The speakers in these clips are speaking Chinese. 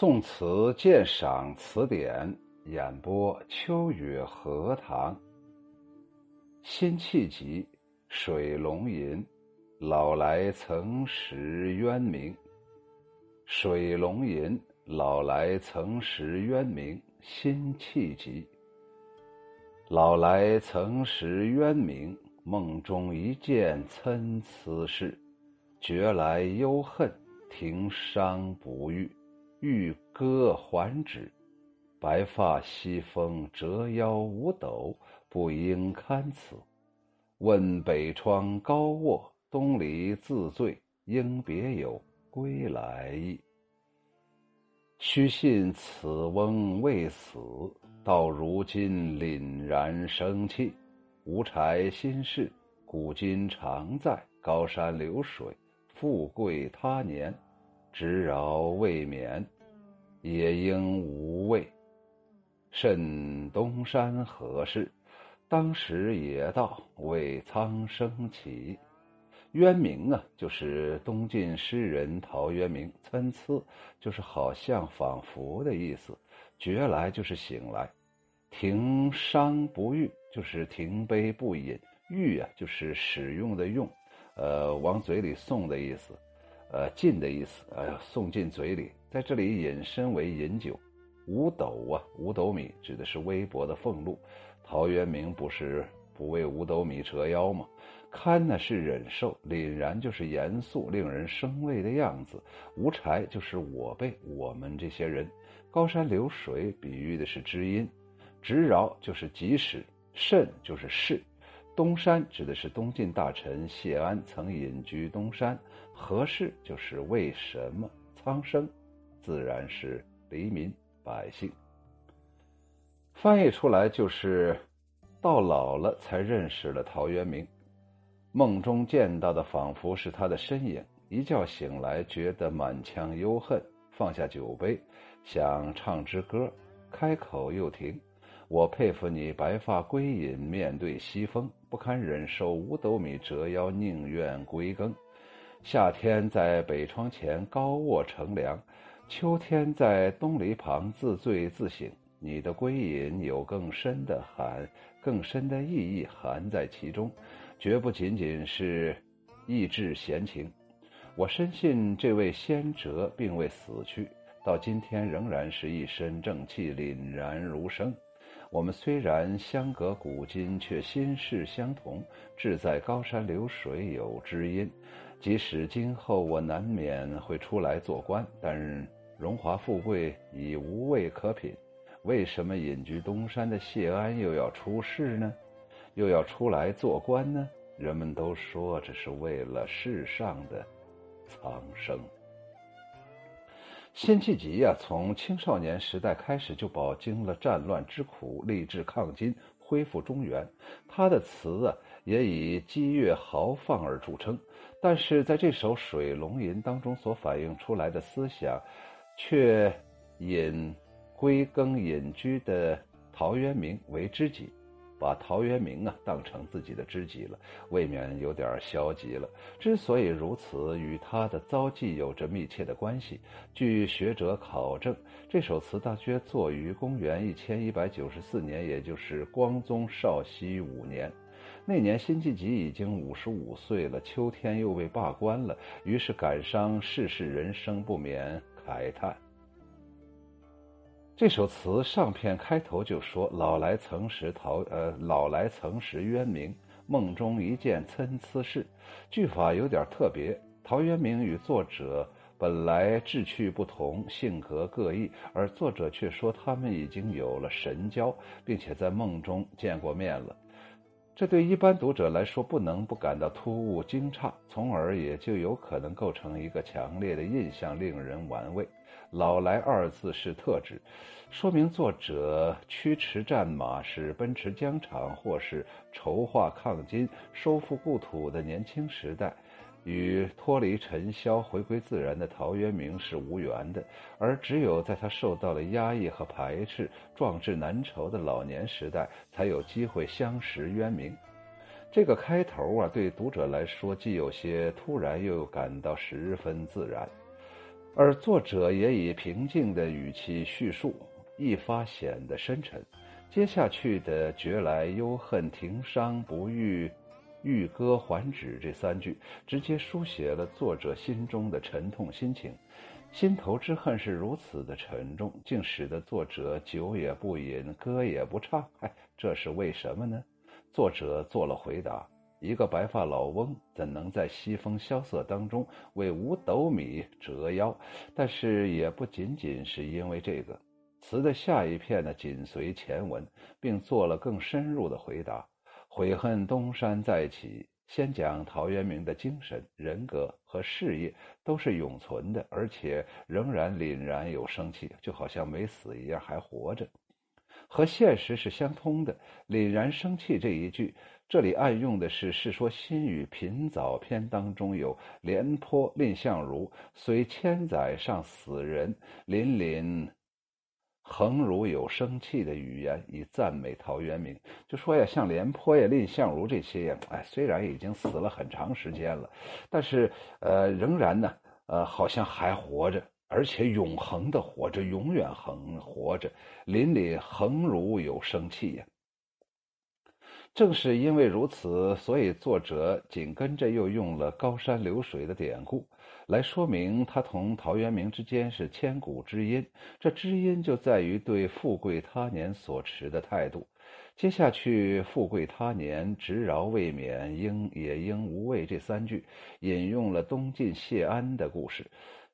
宋词鉴赏词典演播：秋雨荷塘。辛弃疾《水龙吟》：老来曾识渊明。《水龙吟》：老来曾识渊明。辛弃疾。老来曾识渊明，梦中一见参差事。觉来忧恨，庭伤不遇。欲歌还止，白发西风折腰五斗，不应堪此。问北窗高卧，东篱自醉，应别有归来意。须信此翁未死，到如今凛然生气。无柴心事，古今常在。高山流水，富贵他年。直饶未免，也应无畏。甚东山何事？当时也道为苍生起。渊明啊，就是东晋诗人陶渊明。参差就是好像、仿佛的意思。觉来就是醒来。停觞不遇就是停杯不饮。遇啊，就是使用的用，呃，往嘴里送的意思。呃，进的意思，呃，送进嘴里，在这里引申为饮酒。五斗啊，五斗米指的是微薄的俸禄。陶渊明不是不为五斗米折腰吗？堪呢是忍受，凛然就是严肃、令人生畏的样子。无柴就是我辈、我们这些人。高山流水比喻的是知音。直饶就是即使，甚就是是。东山指的是东晋大臣谢安曾隐居东山，何事就是为什么？苍生，自然是黎民百姓。翻译出来就是到老了才认识了陶渊明，梦中见到的仿佛是他的身影，一觉醒来觉得满腔忧恨，放下酒杯想唱支歌，开口又停。我佩服你白发归隐，面对西风，不堪忍受五斗米折腰，宁愿归耕。夏天在北窗前高卧乘凉，秋天在东篱旁自醉自醒。你的归隐有更深的含，更深的意义含在其中，绝不仅仅是意志闲情。我深信这位先哲并未死去，到今天仍然是一身正气，凛然如生。我们虽然相隔古今，却心事相同。志在高山流水有知音。即使今后我难免会出来做官，但荣华富贵已无味可品。为什么隐居东山的谢安又要出世呢？又要出来做官呢？人们都说这是为了世上的苍生。辛弃疾呀，从青少年时代开始就饱经了战乱之苦，立志抗金，恢复中原。他的词啊，也以激越豪放而著称。但是在这首《水龙吟》当中所反映出来的思想，却引归耕隐居的陶渊明为知己。把陶渊明啊当成自己的知己了，未免有点消极了。之所以如此，与他的遭际有着密切的关系。据学者考证，这首词大约作于公元一千一百九十四年，也就是光宗绍熙五年。那年辛弃疾已经五十五岁了，秋天又被罢官了，于是感伤世事人生，不免慨叹。这首词上片开头就说：“老来曾识陶，呃，老来曾识渊明，梦中一见参差事。”句法有点特别。陶渊明与作者本来志趣不同，性格各异，而作者却说他们已经有了神交，并且在梦中见过面了。这对一般读者来说，不能不感到突兀惊诧，从而也就有可能构成一个强烈的印象，令人玩味。老来二字是特指，说明作者驱驰战马，是奔驰疆场，或是筹划抗金、收复故土的年轻时代，与脱离尘嚣、回归自然的陶渊明是无缘的。而只有在他受到了压抑和排斥、壮志难酬的老年时代，才有机会相识渊明。这个开头啊，对读者来说既有些突然，又感到十分自然。而作者也以平静的语气叙述，一发显得深沉。接下去的“觉来忧恨庭伤不遇，欲歌还止”这三句，直接书写了作者心中的沉痛心情。心头之恨是如此的沉重，竟使得作者酒也不饮，歌也不唱。哎，这是为什么呢？作者做了回答：一个白发老翁怎能在西风萧瑟当中为五斗米折腰？但是也不仅仅是因为这个。词的下一片呢，紧随前文，并做了更深入的回答。悔恨东山再起，先讲陶渊明的精神、人格和事业都是永存的，而且仍然凛然有生气，就好像没死一样，还活着，和现实是相通的。凛然生气这一句，这里暗用的是《世说新语·品藻篇》当中有“廉颇蔺相如虽千载尚死人，凛凛”。横如有生气的语言，以赞美陶渊明。就说呀，像廉颇呀、蔺相如这些呀，哎，虽然已经死了很长时间了，但是呃，仍然呢，呃，好像还活着，而且永恒的活着，永远恒活着。邻里横如有生气呀。正是因为如此，所以作者紧跟着又用了高山流水的典故。来说明他同陶渊明之间是千古知音，这知音就在于对富贵他年所持的态度。接下去“富贵他年，执饶未免，应也应无畏”这三句，引用了东晋谢安的故事。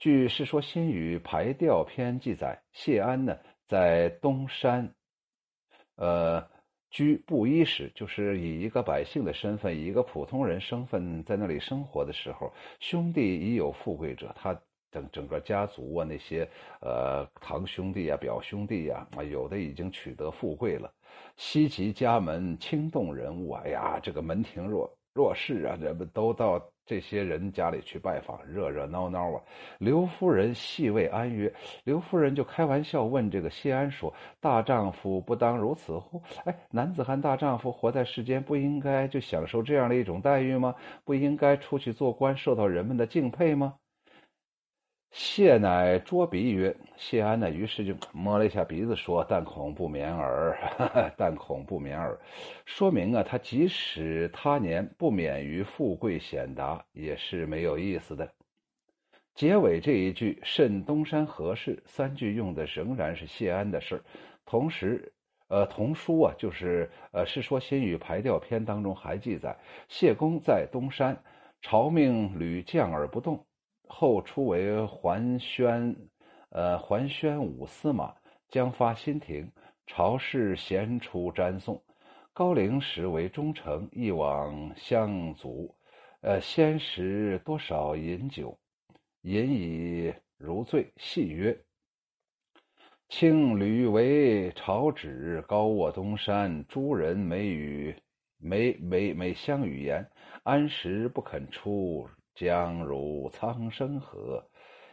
据《世说新语·排调篇》记载，谢安呢在东山，呃。居布衣时，就是以一个百姓的身份，以一个普通人身份在那里生活的时候，兄弟已有富贵者，他整整个家族啊，那些呃堂兄弟啊、表兄弟呀，啊有的已经取得富贵了，西及家门，轻动人物，哎呀，这个门庭若若市啊，人们都到。这些人家里去拜访，热热闹闹啊。刘夫人细问安曰：“刘夫人就开玩笑问这个谢安说：‘大丈夫不当如此乎？’哎，男子汉大丈夫活在世间，不应该就享受这样的一种待遇吗？不应该出去做官，受到人们的敬佩吗？”谢乃捉鼻曰：“谢安呢？”于是就摸了一下鼻子，说：“但恐不免耳，但恐不免耳。”说明啊，他即使他年不免于富贵显达，也是没有意思的。结尾这一句“甚东山何事”，三句用的仍然是谢安的事儿。同时，呃，童书啊，就是呃《世说新语·排调篇》当中还记载，谢公在东山，朝命屡降而不动。后出为桓宣，呃，桓宣武司马，将发新亭。朝事咸出瞻送。高陵时为忠诚，一往相阻。呃，先时多少饮酒，饮以如醉。戏曰：“青旅为朝旨，高卧东山。诸人每语，每每每相语言，安时不肯出。”将如苍生何？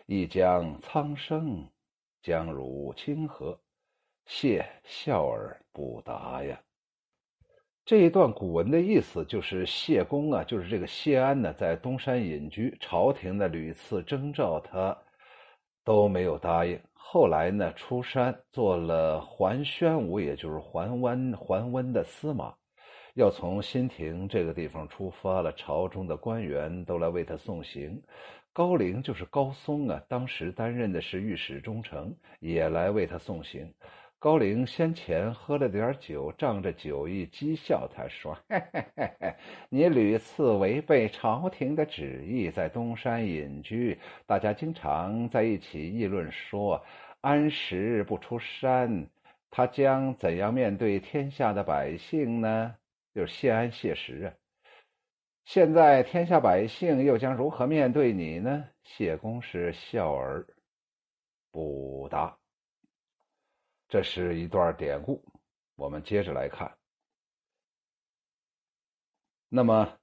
亦将苍生，将如清河。谢笑而不答呀。这一段古文的意思就是，谢公啊，就是这个谢安呢，在东山隐居，朝廷呢屡次征召他，都没有答应。后来呢，出山做了桓宣武，也就是桓温桓温的司马。要从新亭这个地方出发了，朝中的官员都来为他送行。高陵就是高松啊，当时担任的是御史中丞，也来为他送行。高陵先前喝了点酒，仗着酒意讥笑他说：“嘿嘿嘿嘿，你屡次违背朝廷的旨意，在东山隐居，大家经常在一起议论说，安时不出山，他将怎样面对天下的百姓呢？”就是谢安谢石啊！现在天下百姓又将如何面对你呢？谢公是笑而不答。这是一段典故，我们接着来看。那么，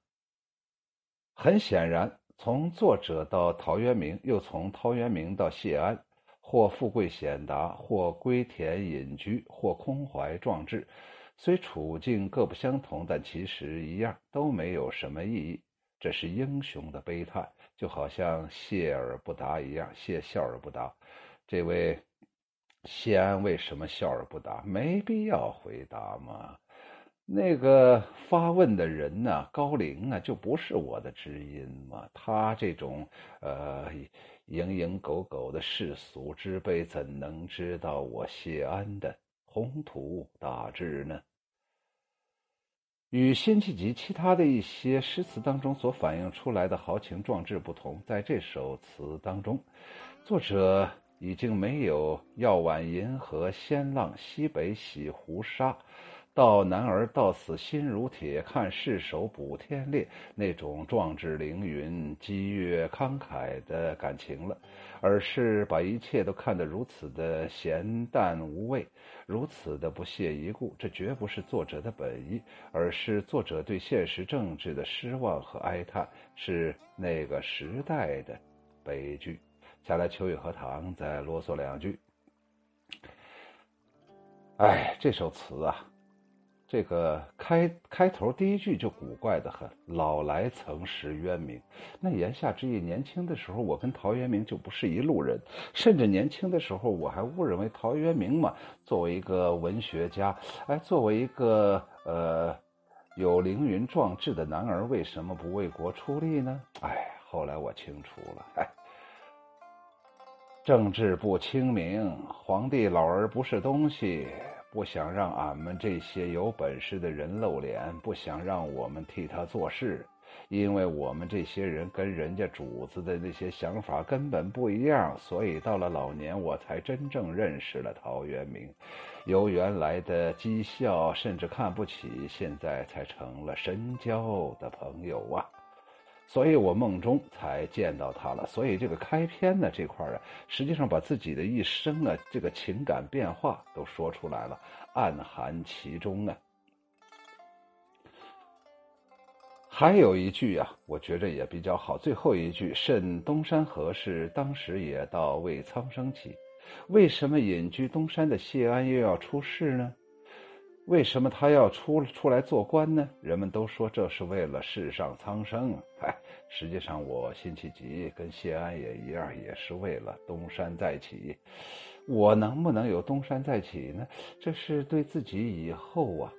很显然，从作者到陶渊明，又从陶渊明到谢安，或富贵显达，或归田隐居，或空怀壮志。虽处境各不相同，但其实一样，都没有什么意义。这是英雄的悲叹，就好像谢而不答一样，谢笑而不答。这位谢安为什么笑而不答？没必要回答嘛。那个发问的人呢，高龄啊，就不是我的知音嘛。他这种呃蝇营狗苟的世俗之辈，怎能知道我谢安的宏图大志呢？与辛弃疾其他的一些诗词当中所反映出来的豪情壮志不同，在这首词当中，作者已经没有“要挽银河仙浪西北洗胡沙”。到男儿到死心如铁，看世手补天裂那种壮志凌云、激越慷慨的感情了，而是把一切都看得如此的咸淡无味，如此的不屑一顾。这绝不是作者的本意，而是作者对现实政治的失望和哀叹，是那个时代的悲剧。下来，秋雨荷塘再啰嗦两句。哎，这首词啊。这个开开头第一句就古怪的很，老来曾识渊明。那言下之意，年轻的时候我跟陶渊明就不是一路人，甚至年轻的时候我还误认为陶渊明嘛，作为一个文学家，哎，作为一个呃有凌云壮志的男儿，为什么不为国出力呢？哎，后来我清楚了，哎，政治不清明，皇帝老儿不是东西。不想让俺们这些有本事的人露脸，不想让我们替他做事，因为我们这些人跟人家主子的那些想法根本不一样，所以到了老年我才真正认识了陶渊明，由原来的讥笑甚至看不起，现在才成了深交的朋友啊。所以我梦中才见到他了。所以这个开篇呢这块啊，实际上把自己的一生啊这个情感变化都说出来了，暗含其中啊。还有一句啊，我觉着也比较好。最后一句“甚东山何事？当时也到为苍生起。”为什么隐居东山的谢安又要出仕呢？为什么他要出出来做官呢？人们都说这是为了世上苍生。哎，实际上我辛弃疾跟谢安也一样，也是为了东山再起。我能不能有东山再起呢？这是对自己以后啊，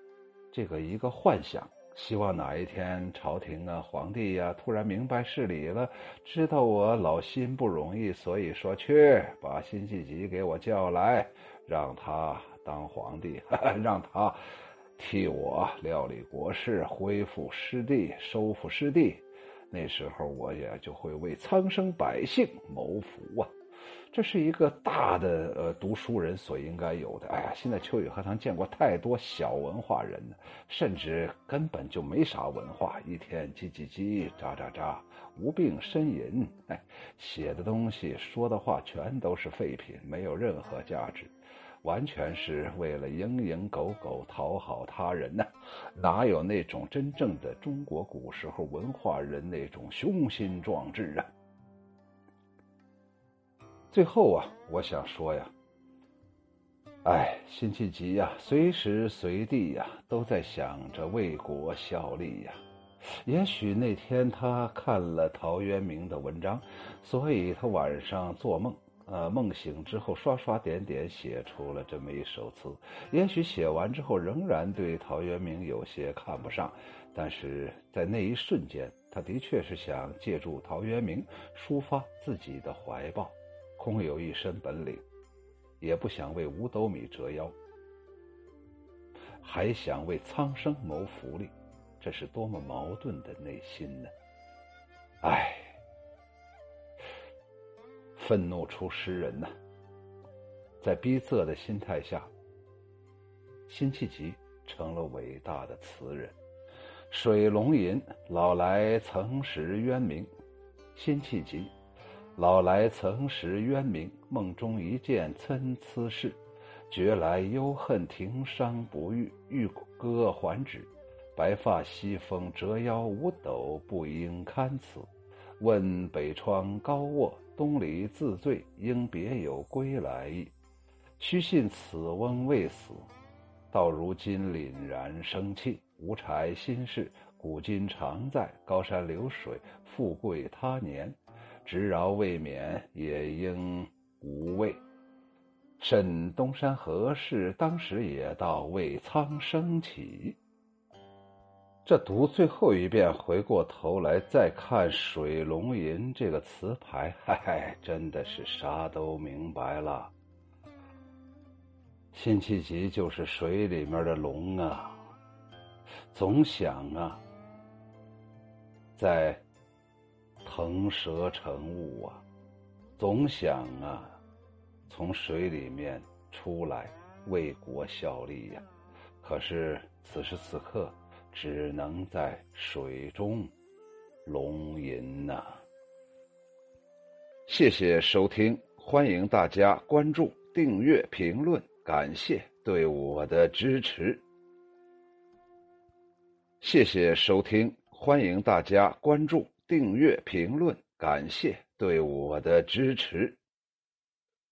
这个一个幻想。希望哪一天朝廷啊、皇帝呀突然明白事理了，知道我老辛不容易，所以说去把辛弃疾给我叫来，让他。当皇帝，让他替我料理国事，恢复失地，收复失地。那时候我也就会为苍生百姓谋福啊！这是一个大的呃读书人所应该有的。哎呀，现在秋雨荷塘见过太多小文化人，甚至根本就没啥文化，一天叽叽叽，喳喳喳，无病呻吟。哎，写的东西、说的话全都是废品，没有任何价值。完全是为了蝇营狗苟讨好他人呢，哪有那种真正的中国古时候文化人那种雄心壮志啊？最后啊，我想说呀，哎，辛弃疾呀，随时随地呀都在想着为国效力呀。也许那天他看了陶渊明的文章，所以他晚上做梦。呃，梦醒之后，刷刷点点写出了这么一首词。也许写完之后，仍然对陶渊明有些看不上，但是在那一瞬间，他的确是想借助陶渊明抒发自己的怀抱，空有一身本领，也不想为五斗米折腰，还想为苍生谋福利，这是多么矛盾的内心呢？唉。愤怒出诗人呐，在逼仄的心态下，辛弃疾成了伟大的词人。水龙吟，老来曾识渊明。辛弃疾，老来曾识渊明。梦中一见参差事，觉来忧恨庭伤不遇。欲歌还止，白发西风折腰五斗，不应堪此。问北窗高卧。东篱自醉，应别有归来意。须信此翁未死，到如今凛然生气。无柴心事，古今常在。高山流水，富贵他年。执饶未免，也应无畏。甚东山何事？当时也道为苍生起。这读最后一遍，回过头来再看“水龙吟”这个词牌，嗨，真的是啥都明白了。辛弃疾就是水里面的龙啊，总想啊，在腾蛇乘雾啊，总想啊，从水里面出来为国效力呀。可是此时此刻。只能在水中龙吟呐！谢谢收听，欢迎大家关注、订阅、评论，感谢对我的支持。谢谢收听，欢迎大家关注、订阅、评论，感谢对我的支持。